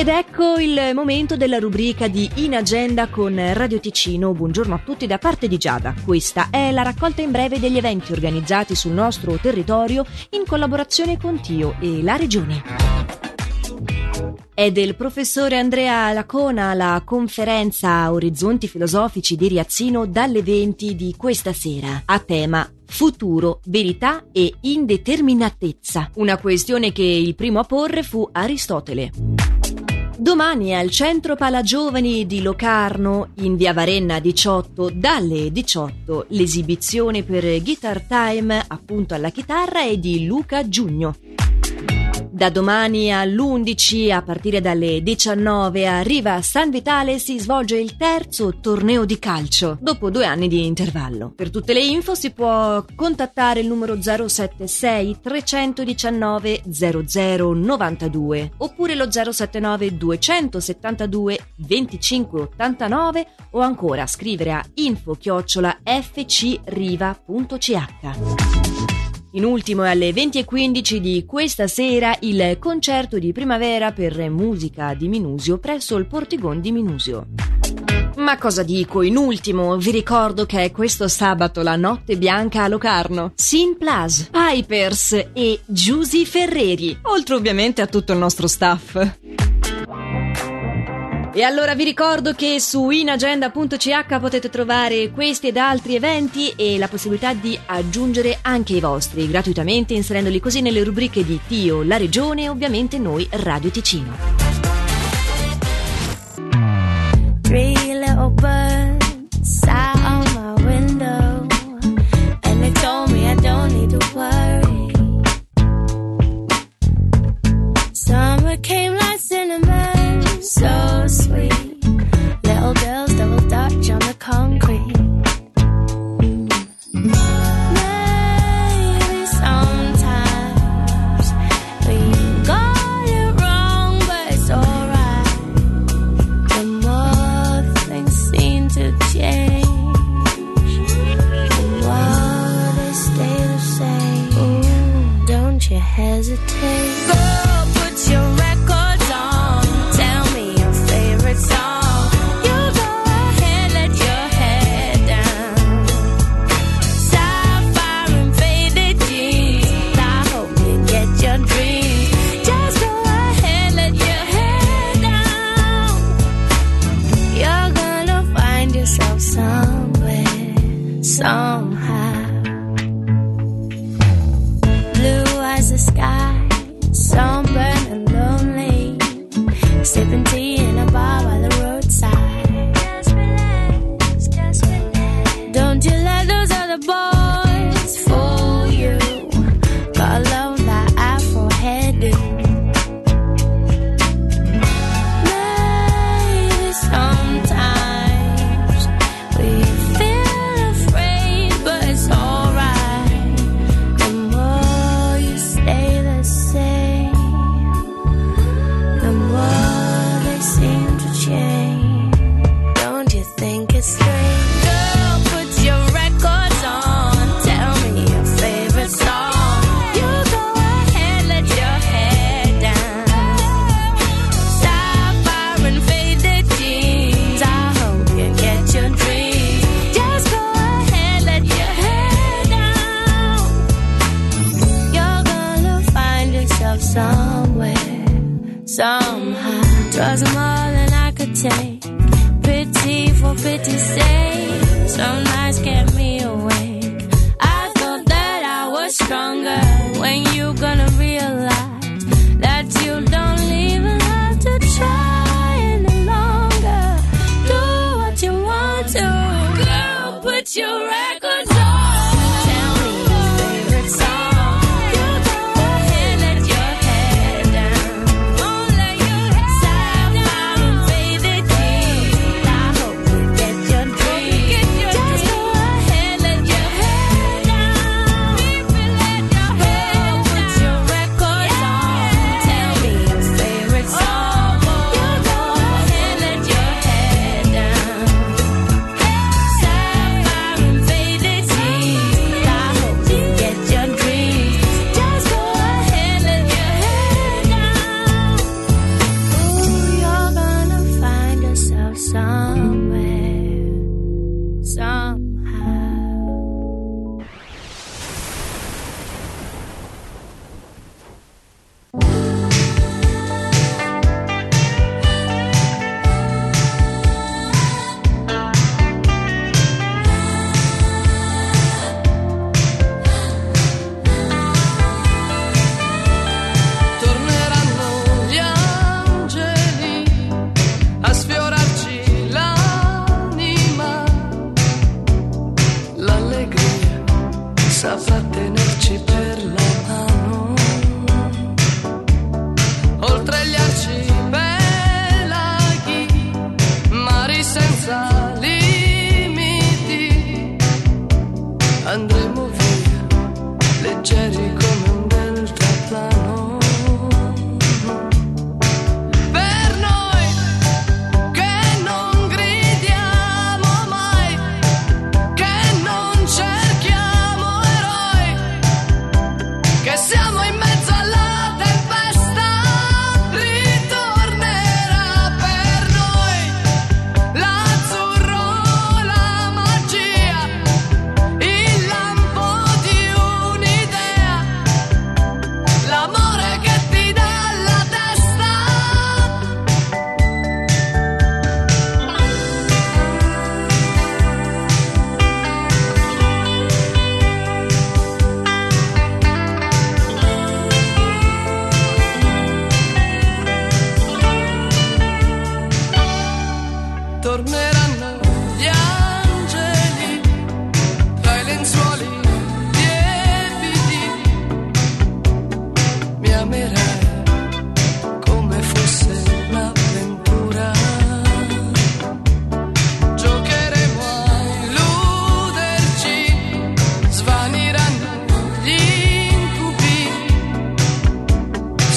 Ed ecco il momento della rubrica di In Agenda con Radio Ticino. Buongiorno a tutti da parte di Giada. Questa è la raccolta in breve degli eventi organizzati sul nostro territorio in collaborazione con Tio e la Regione. È del professore Andrea Lacona la conferenza Orizzonti filosofici di Riazzino dalle 20 di questa sera a tema futuro, verità e indeterminatezza, una questione che il primo a porre fu Aristotele. Domani al Centro Palagiovani di Locarno, in via Varenna 18, dalle 18, l'esibizione per Guitar Time, appunto alla chitarra, è di Luca Giugno. Da domani all'11 a partire dalle 19 a Riva San Vitale si svolge il terzo torneo di calcio dopo due anni di intervallo. Per tutte le info si può contattare il numero 076 319 0092 oppure lo 079 272 2589 o ancora scrivere a info chiocciola fcriva.ch. In ultimo alle 20.15 di questa sera il concerto di primavera per musica di Minusio presso il Portigon di Minusio. Ma cosa dico? In ultimo, vi ricordo che è questo sabato la notte bianca a Locarno. Sin Plus, Pipers e Giusy Ferreri, oltre ovviamente a tutto il nostro staff. E allora vi ricordo che su inagenda.ch potete trovare questi ed altri eventi e la possibilità di aggiungere anche i vostri gratuitamente inserendoli così nelle rubriche di Tio, la Regione e ovviamente noi Radio Ticino. Girl, put your was more than I could take. Pity for pity's sake. Some nights kept me awake. I thought that I was stronger. When you gonna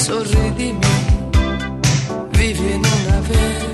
sorridimi, vivi e non avere